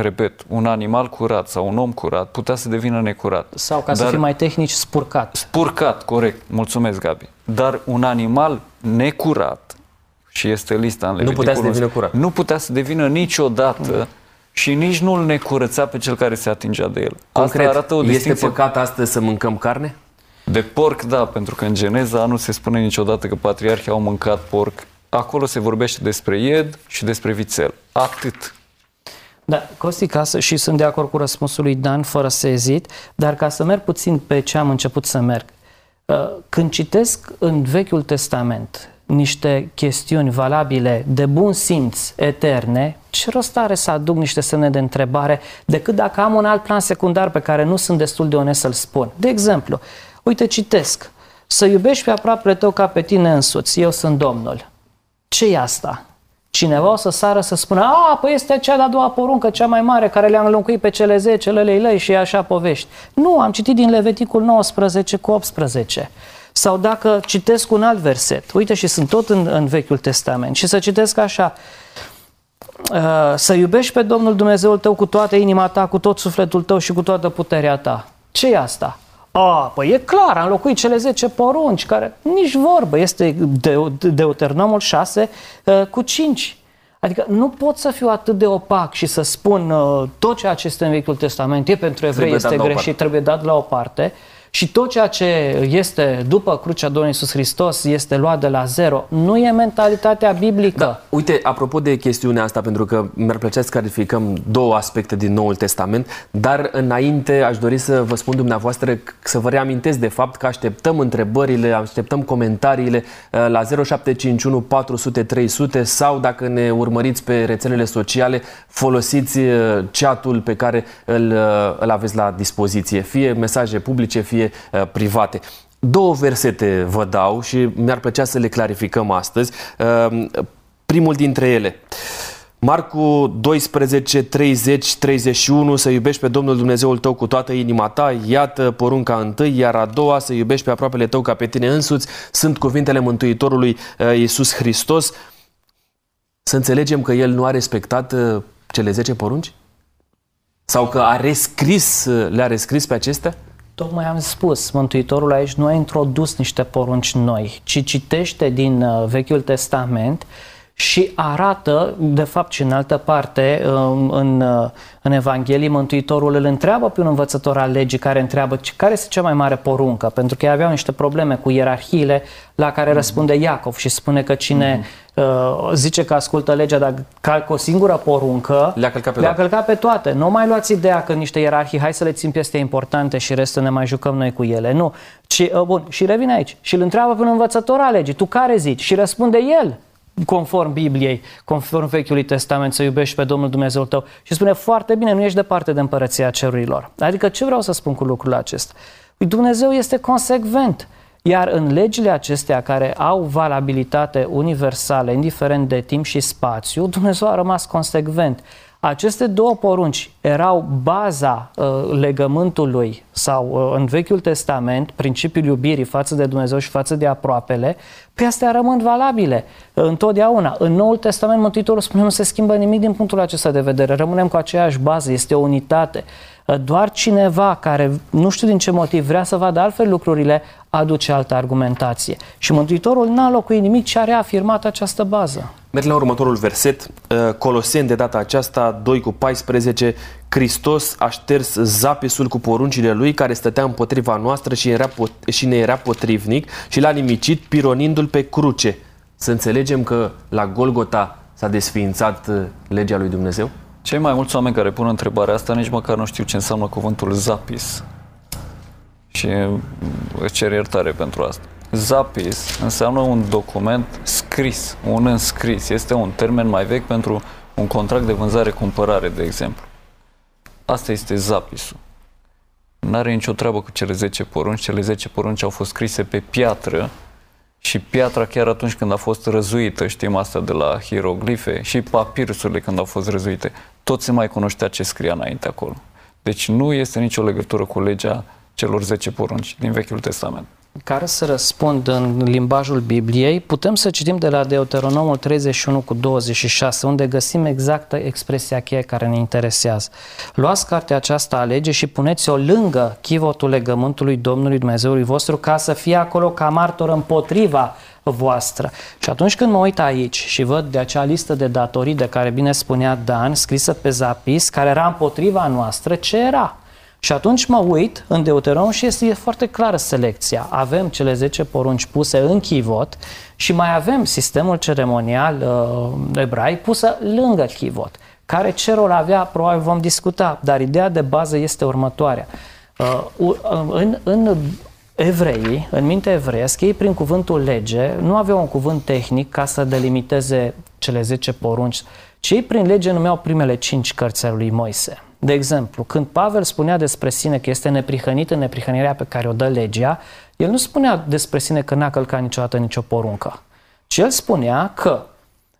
Repet, un animal curat sau un om curat putea să devină necurat. Sau, ca să Dar- fim mai tehnici, spurcat. Spurcat, corect. Mulțumesc, Gabi. Dar un animal necurat, și este lista în Nu putea să Leviticul devină 11, curat. Nu putea să devină niciodată și nici nu îl necurățea pe cel care se atingea de el. Concret, Asta arată o este distinție păcat astăzi să mâncăm carne? de porc, da, pentru că în Geneza nu se spune niciodată că patriarhii au mâncat porc. Acolo se vorbește despre ied și despre vițel. Atât. Da, Costi, ca să, și sunt de acord cu răspunsul lui Dan, fără să ezit, dar ca să merg puțin pe ce am început să merg. Uh, Când citesc în Vechiul Testament niște chestiuni valabile de bun simț eterne, ce rost are să aduc niște semne de întrebare decât dacă am un alt plan secundar pe care nu sunt destul de onest să-l spun. De exemplu, uite, citesc, să iubești pe aproapele tău ca pe tine însuți, eu sunt Domnul. ce e asta? Cineva o să sară să spună, a, păi este cea de-a doua poruncă, cea mai mare, care le-am înlocuit pe cele 10, lei lei și așa povești. Nu, am citit din Leviticul 19 cu 18. Sau dacă citesc un alt verset, uite și sunt tot în, în Vechiul Testament, și să citesc așa, uh, să iubești pe Domnul Dumnezeul tău cu toată inima ta, cu tot sufletul tău și cu toată puterea ta. ce e asta? A, păi e clar, am locuit cele 10 porunci, care nici vorbă, este Deu- Deuteronomul 6 uh, cu 5. Adică nu pot să fiu atât de opac și să spun uh, tot ceea ce este în Vechiul Testament e pentru evrei, Trebuie dat este la o greșit, parte. trebuie dat la o parte și tot ceea ce este după crucea Domnului Iisus Hristos este luat de la zero. Nu e mentalitatea biblică. Da, uite, apropo de chestiunea asta, pentru că mi-ar plăcea să clarificăm două aspecte din Noul Testament, dar înainte aș dori să vă spun dumneavoastră, să vă reamintesc de fapt că așteptăm întrebările, așteptăm comentariile uh, la 0751 400 300 sau dacă ne urmăriți pe rețelele sociale, folosiți uh, chatul pe care îl, uh, îl aveți la dispoziție, fie mesaje publice, fie uh, private. Două versete vă dau și mi-ar plăcea să le clarificăm astăzi. Uh, Primul dintre ele. Marcu 12, 30, 31, să iubești pe Domnul Dumnezeul tău cu toată inima ta, iată porunca întâi, iar a doua, să iubești pe aproapele tău ca pe tine însuți, sunt cuvintele Mântuitorului uh, Iisus Hristos. Să înțelegem că El nu a respectat uh, cele 10 porunci? Sau că a rescris, uh, le-a rescris pe acestea? Tocmai am spus, Mântuitorul aici nu a introdus niște porunci noi, ci citește din uh, Vechiul Testament și arată, de fapt și în altă parte, um, în, uh, în Evanghelie, Mântuitorul îl întreabă pe un învățător al legii care întreabă care este cea mai mare poruncă, pentru că ei aveau niște probleme cu ierarhiile la care răspunde Iacov și spune că cine uh, zice că ascultă legea, dar calcă o singură poruncă, le-a călcat pe, le toate. călcat pe toate. Nu mai luați ideea că niște ierarhii, hai să le țin peste importante și restul ne mai jucăm noi cu ele. Nu. Ci, uh, bun, și revine aici și îl întreabă pe un învățător al legii, tu care zici? Și răspunde el conform Bibliei, conform Vechiului Testament, să iubești pe Domnul Dumnezeu tău. Și spune foarte bine, nu ești departe de împărăția cerurilor. Adică ce vreau să spun cu lucrul acesta? Dumnezeu este consecvent. Iar în legile acestea care au valabilitate universală, indiferent de timp și spațiu, Dumnezeu a rămas consecvent. Aceste două porunci erau baza uh, legământului sau uh, în Vechiul Testament, principiul iubirii față de Dumnezeu și față de aproapele, pe astea rămân valabile uh, întotdeauna. În Noul Testament, Mântuitorul spune nu se schimbă nimic din punctul acesta de vedere, rămânem cu aceeași bază, este o unitate. Uh, doar cineva care, nu știu din ce motiv, vrea să vadă altfel lucrurile, aduce altă argumentație. Și Mântuitorul n-a locuit nimic, ci a reafirmat această bază. Merg la următorul verset, uh, Coloseni de data aceasta, 2 cu 14, Hristos a șters zapisul cu poruncile lui care stătea împotriva noastră și, era, și ne era potrivnic și l-a nimicit pironindu-l pe cruce. Să înțelegem că la Golgota s-a desființat uh, legea lui Dumnezeu? Cei mai mulți oameni care pun întrebarea asta nici măcar nu știu ce înseamnă cuvântul zapis. Și îți cer iertare pentru asta. Zapis înseamnă un document scris, un înscris. Este un termen mai vechi pentru un contract de vânzare-cumpărare, de exemplu. Asta este zapisul. Nu are nicio treabă cu cele 10 porunci. Cele 10 porunci au fost scrise pe piatră și piatra chiar atunci când a fost răzuită, știm asta de la hieroglife, și papirusurile când au fost răzuite, tot se mai cunoștea ce scria înainte acolo. Deci nu este nicio legătură cu legea celor 10 porunci din Vechiul Testament care să răspund în limbajul Bibliei, putem să citim de la Deuteronomul 31 cu 26, unde găsim exactă expresia cheie care ne interesează. Luați cartea aceasta a lege și puneți-o lângă chivotul legământului Domnului Dumnezeului vostru ca să fie acolo ca martor împotriva voastră. Și atunci când mă uit aici și văd de acea listă de datorii de care bine spunea Dan, scrisă pe zapis, care era împotriva noastră, ce era? Și atunci mă uit în Deuteronom și este foarte clară selecția. Avem cele 10 porunci puse în chivot și mai avem sistemul ceremonial uh, ebraic pusă lângă chivot. Care ce rol avea, probabil vom discuta, dar ideea de bază este următoarea. Uh, uh, în, în evreii, în mintea evreiesc, ei prin cuvântul lege nu aveau un cuvânt tehnic ca să delimiteze cele 10 porunci, ci ei prin lege numeau primele 5 cărți ale lui Moise. De exemplu, când Pavel spunea despre sine că este neprihănit în neprihănirea pe care o dă legea, el nu spunea despre sine că n-a călcat niciodată nicio poruncă, ci el spunea că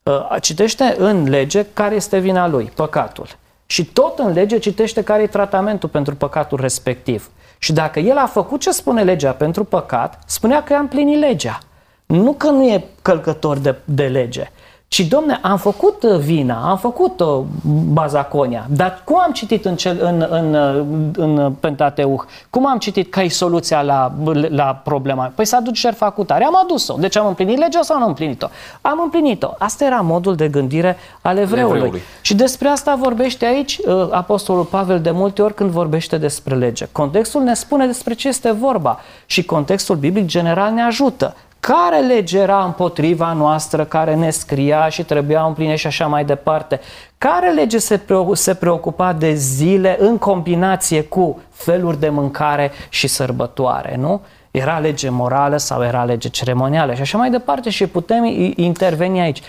uh, citește în lege care este vina lui, păcatul. Și tot în lege citește care e tratamentul pentru păcatul respectiv. Și dacă el a făcut ce spune legea pentru păcat, spunea că a împlinit legea. Nu că nu e călcător de, de lege, ci, domne, am făcut uh, vina, am făcut uh, bazaconia, dar cum am citit în, cel, în, în, în, în Pentateuch? Cum am citit că e soluția la, la problema? Păi să aduci șerfa cu tare. Am adus-o. Deci am împlinit legea sau nu am împlinit-o? Am împlinit-o. Asta era modul de gândire al evreului. evreului. Și despre asta vorbește aici uh, Apostolul Pavel de multe ori când vorbește despre lege. Contextul ne spune despre ce este vorba și contextul biblic general ne ajută care lege era împotriva noastră, care ne scria și trebuia împline și așa mai departe? Care lege se, se preocupa de zile în combinație cu feluri de mâncare și sărbătoare, nu? Era lege morală sau era lege ceremonială și așa mai departe și putem interveni aici.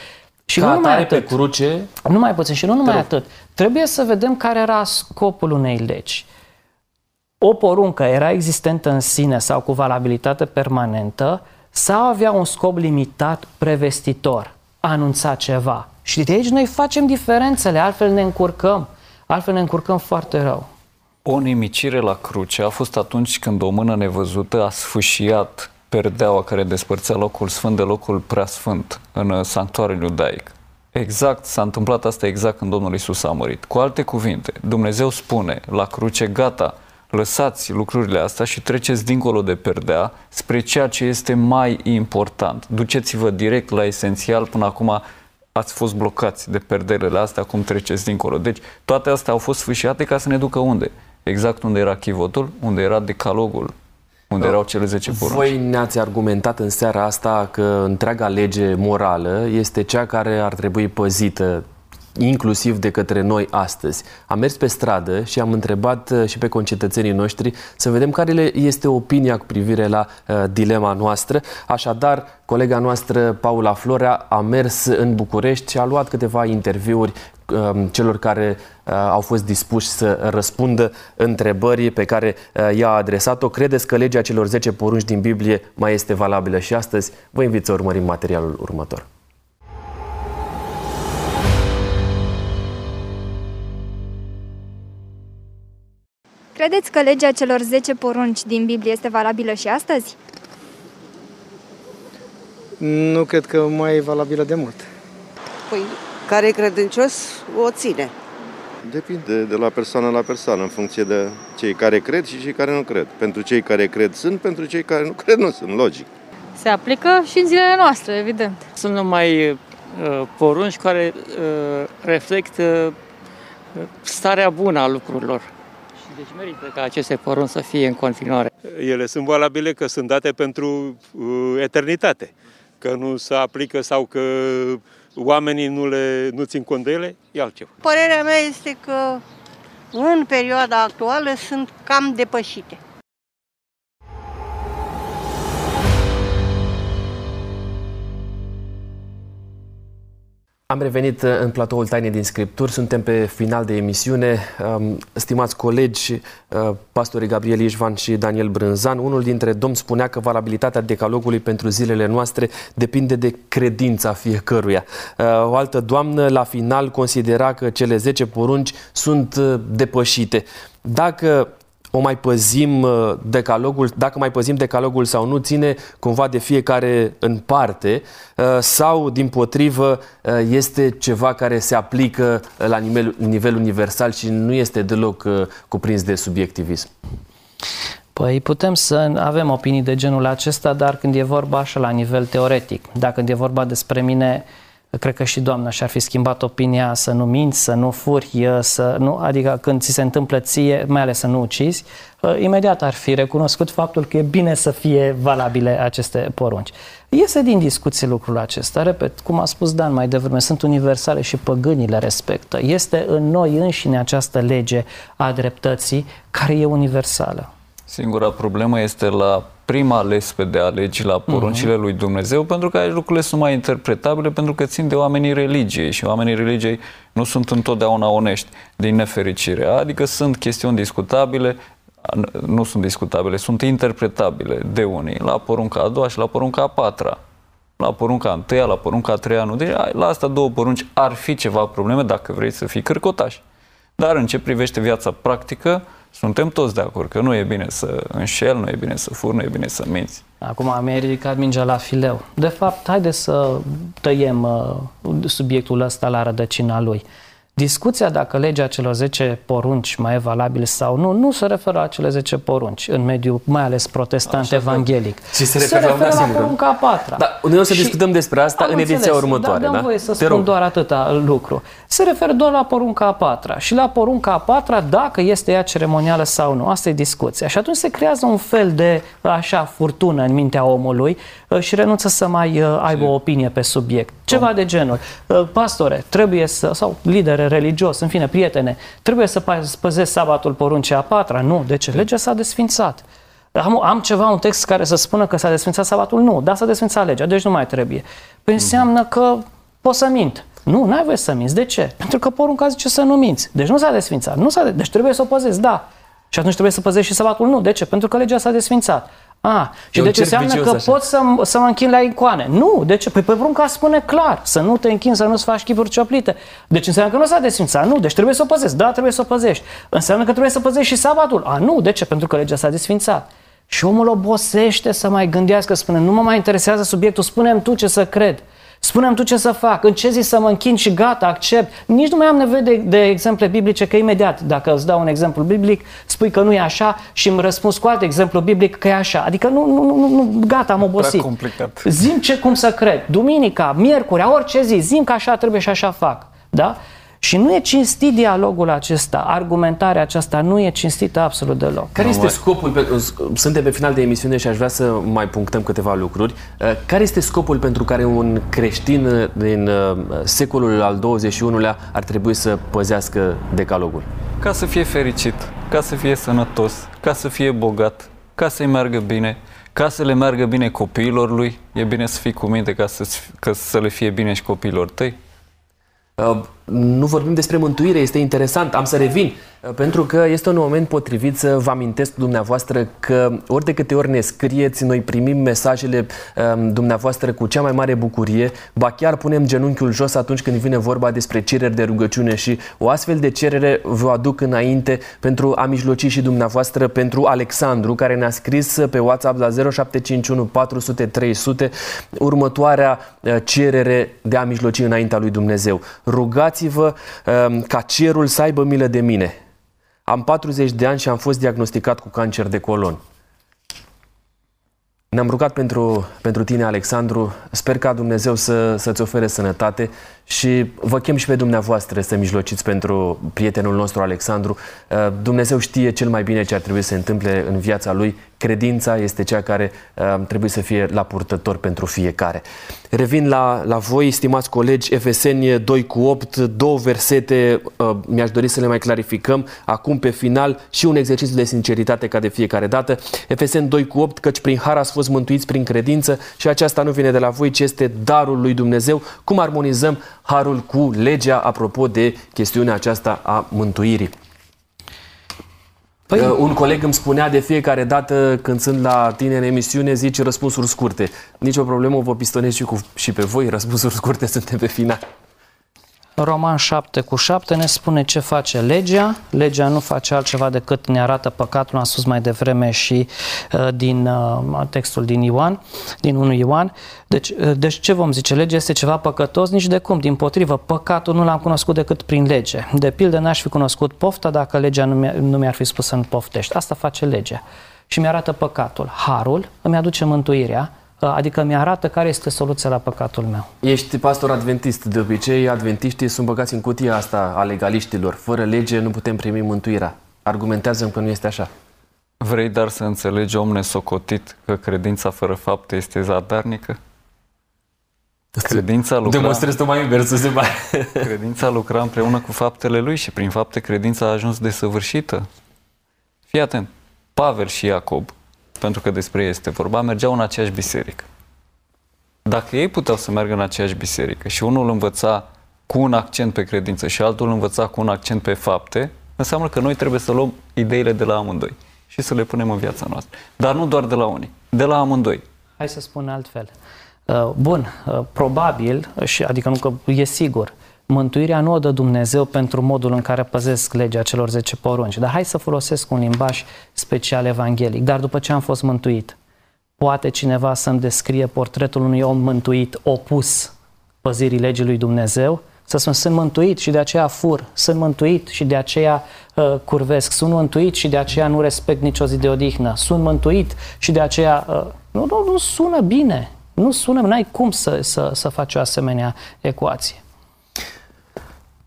Și Ca nu numai atât. pe cruce. Nu mai puțin și nu numai atât. Trebuie să vedem care era scopul unei legi. O poruncă era existentă în sine sau cu valabilitate permanentă, sau avea un scop limitat prevestitor, anunța ceva. Și de aici noi facem diferențele, altfel ne încurcăm, altfel ne încurcăm foarte rău. O nimicire la cruce a fost atunci când o mână nevăzută a sfâșiat perdeaua care despărțea locul sfânt de locul preasfânt în sanctuarul iudaic. Exact, s-a întâmplat asta exact când Domnul Isus a murit. Cu alte cuvinte, Dumnezeu spune la cruce, gata, lăsați lucrurile astea și treceți dincolo de perdea spre ceea ce este mai important. Duceți-vă direct la esențial. Până acum ați fost blocați de perderele astea, acum treceți dincolo. Deci toate astea au fost sfârșiate ca să ne ducă unde? Exact unde era chivotul, unde era decalogul, unde erau cele 10 porunci. Voi ne-ați argumentat în seara asta că întreaga lege morală este cea care ar trebui păzită inclusiv de către noi astăzi. Am mers pe stradă și am întrebat uh, și pe concetățenii noștri să vedem care este opinia cu privire la uh, dilema noastră. Așadar, colega noastră, Paula Florea, a mers în București și a luat câteva interviuri um, celor care uh, au fost dispuși să răspundă întrebării pe care uh, i-a adresat-o. Credeți că legea celor 10 porunci din Biblie mai este valabilă și astăzi? Vă invit să urmărim materialul următor. Credeți că legea celor 10 porunci din Biblie este valabilă și astăzi? Nu cred că mai e valabilă de mult. Păi, care e credincios, o ține. Depinde de la persoană la persoană, în funcție de cei care cred și cei care nu cred. Pentru cei care cred sunt, pentru cei care nu cred nu sunt, logic. Se aplică și în zilele noastre, evident. Sunt numai uh, porunci care uh, reflectă uh, starea bună a lucrurilor. Și deci merită ca aceste porunci să fie în continuare. Ele sunt valabile că sunt date pentru uh, eternitate. Că nu se aplică sau că oamenii nu, le, nu țin cont de ele, e altceva. Părerea mea este că în perioada actuală sunt cam depășite. Am revenit uh, în platoul Taine din Scripturi, suntem pe final de emisiune. Um, stimați colegi, uh, pastorii Gabriel Ișvan și Daniel Brânzan, unul dintre domni spunea că valabilitatea decalogului pentru zilele noastre depinde de credința fiecăruia. Uh, o altă doamnă, la final, considera că cele 10 porunci sunt depășite. Dacă o mai păzim uh, decalogul, dacă mai păzim decalogul sau nu, ține cumva de fiecare în parte uh, sau, din potrivă, uh, este ceva care se aplică la nivel, nivel universal și nu este deloc cuprins de subiectivism. Păi putem să avem opinii de genul acesta, dar când e vorba așa la nivel teoretic, dacă e vorba despre mine, uh, cred că și doamna și-ar fi schimbat opinia să nu minți, să nu furi, să nu, adică când ți se întâmplă ție, mai ales să nu ucizi, ă, imediat ar fi recunoscut faptul că e bine să fie valabile aceste porunci. Iese din discuție lucrul acesta, repet, cum a spus Dan mai devreme, sunt universale și păgânii le respectă. Este în noi înșine această lege a dreptății care e universală. Singura problemă este la prima lespede a legii, la poruncile uh-huh. lui Dumnezeu, pentru că aici lucrurile sunt mai interpretabile, pentru că țin de oamenii religiei și oamenii religiei nu sunt întotdeauna onești, din nefericire. Adică sunt chestiuni discutabile, nu sunt discutabile, sunt interpretabile de unii, la porunca a doua și la porunca a patra. La porunca a întâia, la porunca a treia, nu. Deci la asta două porunci ar fi ceva probleme dacă vrei să fii cârcotaș. Dar în ce privește viața practică, suntem toți de acord că nu e bine să înșel, nu e bine să fur, nu e bine să minți. Acum am ridicat mingea la fileu. De fapt, haide să tăiem uh, subiectul ăsta la rădăcina lui. Discuția dacă legea celor 10 porunci mai e valabilă sau nu, nu se referă la cele 10 porunci în mediul mai ales protestant Așa, evanghelic. Și se referă, se referă la, la porunca a patra. Da, noi o să și discutăm despre asta în ediția înțeles, următoare. Da, da? voie să Te spun rog. doar atâta lucru. Se referă doar la porunca a patra. Și la porunca a patra, dacă este ea ceremonială sau nu. Asta e discuția. Și atunci se creează un fel de așa furtună în mintea omului uh, și renunță să mai uh, aibă o opinie pe subiect. Ceva de genul. Uh, pastore, trebuie să, sau lidere religios, în fine, prietene, trebuie să păzesc sabatul poruncea a patra? Nu. De ce? Legea s-a desfințat. Am, am ceva, un text care să spună că s-a desfințat sabatul? Nu. Da, s-a desfințat legea, deci nu mai trebuie. Păi înseamnă că pot să mint. Nu, n-ai voie să minți. De ce? Pentru că porunca zice să nu minți. Deci nu s-a desfințat. Nu s-a de- deci trebuie să o păzesc, da. Și atunci trebuie să păzești și sabatul? Nu. De ce? Pentru că legea s-a desfințat. A, și deci înseamnă că așa. pot să, să mă închin la icoane. Nu, de ce? Păi pe porunca spune clar, să nu te închin, să nu-ți faci chipuri cioplite. Deci înseamnă că nu s-a desfințat. Nu, deci trebuie să o păzești. Da, trebuie să o păzești. Înseamnă că trebuie să păzești și sabatul. A, nu, de ce? Pentru că legea s-a desfințat. Și omul obosește să mai gândească, spune, nu mă mai interesează subiectul, spune tu ce să cred. Spune-mi tu ce să fac, în ce zi să mă închin și gata, accept. Nici nu mai am nevoie de, de exemple biblice, că imediat, dacă îți dau un exemplu biblic, spui că nu e așa și îmi răspuns cu alt exemplu biblic că e așa. Adică nu, nu, nu, nu gata, am obosit. Prea complicat. Zim ce cum să cred. Duminica, miercuri, orice zi, zim că așa trebuie și așa fac. Da? Și nu e cinstit dialogul acesta, argumentarea aceasta nu e cinstită absolut deloc. Care este scopul? Pe, suntem pe final de emisiune și aș vrea să mai punctăm câteva lucruri. Uh, care este scopul pentru care un creștin din uh, secolul al XXI-lea ar trebui să păzească decalogul? Ca să fie fericit, ca să fie sănătos, ca să fie bogat, ca să-i meargă bine, ca să le meargă bine copiilor lui, e bine să fii cu minte ca să, ca să le fie bine și copiilor tăi. Uh, nu vorbim despre mântuire, este interesant, am să revin, uh, pentru că este un moment potrivit să vă amintesc dumneavoastră că ori de câte ori ne scrieți, noi primim mesajele um, dumneavoastră cu cea mai mare bucurie, ba chiar punem genunchiul jos atunci când vine vorba despre cereri de rugăciune și o astfel de cerere vă aduc înainte pentru a mijloci și dumneavoastră pentru Alexandru, care ne-a scris pe WhatsApp la 0751 400 300 următoarea uh, cerere de a mijloci înaintea lui Dumnezeu. Rugați rugați-vă um, ca cerul să aibă milă de mine. Am 40 de ani și am fost diagnosticat cu cancer de colon. Ne-am rugat pentru, pentru tine, Alexandru. Sper ca Dumnezeu să, să-ți ofere sănătate și vă chem și pe dumneavoastră să mijlociți pentru prietenul nostru, Alexandru. Uh, Dumnezeu știe cel mai bine ce ar trebui să se întâmple în viața lui. Credința este cea care uh, trebuie să fie la purtător pentru fiecare. Revin la, la voi, stimați colegi, Efeseni 2 cu 8, două versete, uh, mi-aș dori să le mai clarificăm. Acum, pe final, și un exercițiu de sinceritate ca de fiecare dată. Efeseni 2 cu 8, căci prin har ați fost mântuiți prin credință și aceasta nu vine de la voi, ci este darul lui Dumnezeu. Cum armonizăm harul cu legea apropo de chestiunea aceasta a mântuirii? Păi... Un coleg îmi spunea de fiecare dată când sunt la tine în emisiune, zice răspunsuri scurte. Nici o problemă, vă pistonez și, cu, și pe voi, răspunsuri scurte suntem pe final. Roman 7 cu 7 ne spune ce face legea. Legea nu face altceva decât ne arată păcatul, am spus mai devreme și uh, din uh, textul din Ioan, din 1 Ioan. Deci, uh, deci ce vom zice? Legea este ceva păcătos? Nici de cum. Din potrivă, păcatul nu l-am cunoscut decât prin lege. De pildă, n-aș fi cunoscut pofta dacă legea nu, mi- nu mi-ar fi spus să nu poftești. Asta face legea. Și mi-arată păcatul. Harul îmi aduce mântuirea, Adică mi-arată care este soluția la păcatul meu. Ești pastor adventist. De obicei, adventiștii sunt băgați în cutia asta a legaliștilor. Fără lege nu putem primi mântuirea. Argumentează că nu este așa. Vrei dar să înțelegi, om nesocotit, că credința fără fapte este zadarnică? Credința lucra... Demonstrezi tu mai invers, se mai... Credința lucra împreună cu faptele lui și prin fapte credința a ajuns desăvârșită. Fii atent, Pavel și Iacob pentru că despre ei este vorba, mergeau în aceeași biserică. Dacă ei puteau să meargă în aceeași biserică și unul învăța cu un accent pe credință și altul învăța cu un accent pe fapte, înseamnă că noi trebuie să luăm ideile de la amândoi și să le punem în viața noastră. Dar nu doar de la unii, de la amândoi. Hai să spun altfel. Uh, bun, uh, probabil, și adică nu că e sigur, mântuirea nu o dă Dumnezeu pentru modul în care păzesc legea celor 10 porunci. Dar hai să folosesc un limbaj special evanghelic. Dar după ce am fost mântuit, poate cineva să-mi descrie portretul unui om mântuit opus păzirii legii lui Dumnezeu? Să spun, sunt mântuit și de aceea fur, sunt mântuit și de aceea uh, curvesc, sunt mântuit și de aceea nu respect nicio zi de odihnă, sunt mântuit și de aceea... Uh, nu, nu, nu sună bine, nu sună, n-ai cum să, să, să faci o asemenea ecuație.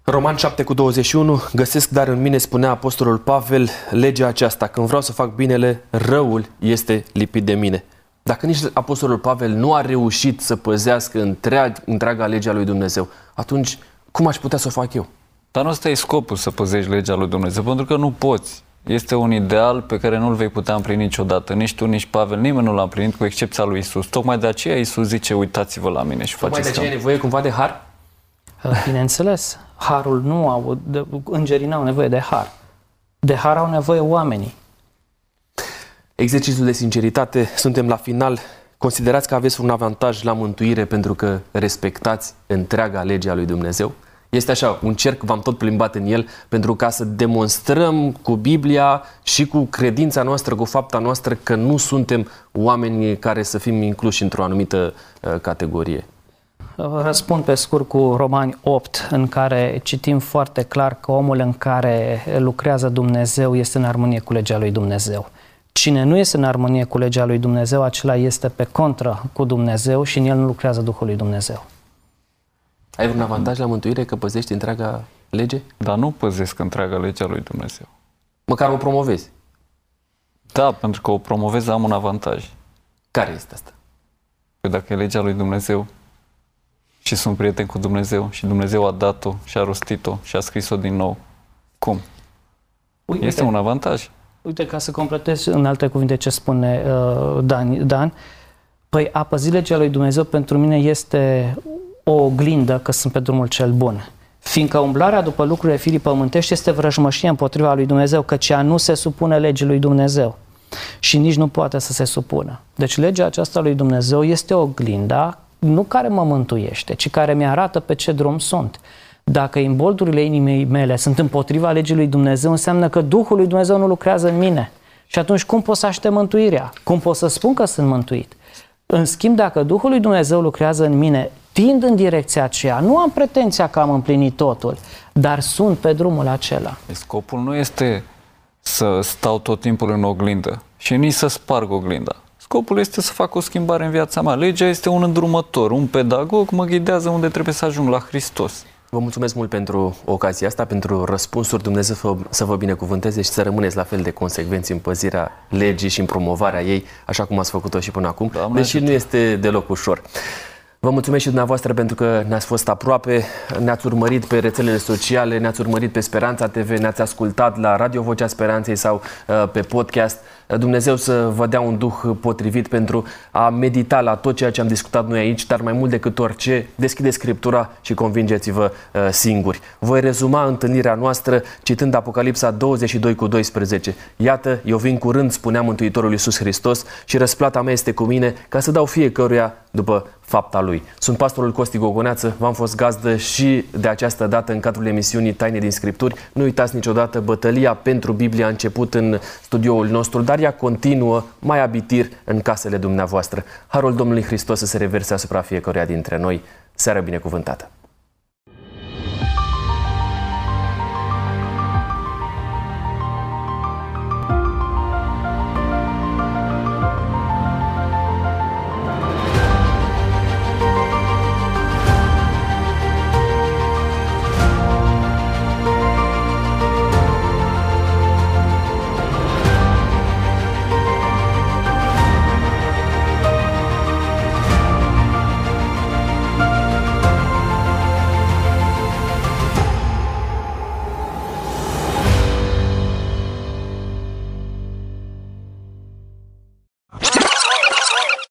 Roman 7 cu 21, găsesc dar în mine, spunea Apostolul Pavel, legea aceasta, când vreau să fac binele, răul este lipit de mine. Dacă nici Apostolul Pavel nu a reușit să păzească întreag, întreaga legea lui Dumnezeu, atunci cum aș putea să o fac eu? Dar nu ăsta e scopul să păzești legea lui Dumnezeu, pentru că nu poți. Este un ideal pe care nu-l vei putea împlini niciodată. Nici tu, nici Pavel, nimeni nu l-a împlinit cu excepția lui Isus. Tocmai de aceea Isus zice, uitați-vă la mine și Tocmai faceți de aceea e nevoie cumva de har? Bineînțeles, harul nu au, de, îngerii nu au nevoie de har. De har au nevoie oamenii. Exercițiul de sinceritate, suntem la final. Considerați că aveți un avantaj la mântuire pentru că respectați întreaga lege a lui Dumnezeu? Este așa, un cerc, v-am tot plimbat în el, pentru ca să demonstrăm cu Biblia și cu credința noastră, cu fapta noastră, că nu suntem oameni care să fim incluși într-o anumită uh, categorie. Răspund pe scurt cu Romani 8, în care citim foarte clar că omul în care lucrează Dumnezeu este în armonie cu legea lui Dumnezeu. Cine nu este în armonie cu legea lui Dumnezeu, acela este pe contră cu Dumnezeu și în el nu lucrează Duhul lui Dumnezeu. Ai un avantaj la mântuire că păzești întreaga lege? Dar nu păzesc întreaga legea lui Dumnezeu. Măcar o promovezi? Da, pentru că o promovez am un avantaj. Care este asta? Că dacă e legea lui Dumnezeu și sunt prieten cu Dumnezeu și Dumnezeu a dat-o și a rostit-o și a scris-o din nou, cum? Uite, este un avantaj. Uite, ca să completez în alte cuvinte ce spune uh, Dan, Dan, păi a păzi legea lui Dumnezeu pentru mine este o oglindă că sunt pe drumul cel bun. Fiindcă umblarea după lucrurile firii pământești este vrăjmășie împotriva lui Dumnezeu, că cea nu se supune legii lui Dumnezeu și nici nu poate să se supună. Deci legea aceasta lui Dumnezeu este oglinda nu care mă mântuiește, ci care mi arată pe ce drum sunt. Dacă imboldurile inimii mele sunt împotriva legii lui Dumnezeu, înseamnă că Duhul lui Dumnezeu nu lucrează în mine. Și atunci cum pot să aștept mântuirea? Cum pot să spun că sunt mântuit? În schimb, dacă Duhul lui Dumnezeu lucrează în mine, tind în direcția aceea, nu am pretenția că am împlinit totul, dar sunt pe drumul acela. Scopul nu este să stau tot timpul în oglindă și nici să sparg oglinda. Scopul este să fac o schimbare în viața mea. Legea este un îndrumător, un pedagog, mă ghidează unde trebuie să ajung, la Hristos. Vă mulțumesc mult pentru ocazia asta, pentru răspunsuri. Dumnezeu să vă, să vă binecuvânteze și să rămâneți la fel de consecvenți în păzirea legii și în promovarea ei, așa cum ați făcut-o și până acum, Doamne deși ajută. nu este deloc ușor. Vă mulțumesc și dumneavoastră pentru că ne-ați fost aproape, ne-ați urmărit pe rețelele sociale, ne-ați urmărit pe Speranța TV, ne-ați ascultat la Radio Vocea Speranței sau uh, pe podcast. Dumnezeu să vă dea un duh potrivit pentru a medita la tot ceea ce am discutat noi aici, dar mai mult decât orice, deschideți Scriptura și convingeți-vă uh, singuri. Voi rezuma întâlnirea noastră citând Apocalipsa 22 cu 12. Iată, eu vin curând, spunea Mântuitorul Iisus Hristos, și răsplata mea este cu mine ca să dau fiecăruia după fapta lui. Sunt pastorul Costi Gogoneață, v-am fost gazdă și de această dată în cadrul emisiunii Taine din Scripturi. Nu uitați niciodată, bătălia pentru Biblie a început în studioul nostru, dar ea continuă mai abitir în casele dumneavoastră. Harul Domnului Hristos să se reverse asupra fiecăruia dintre noi. Seară binecuvântată!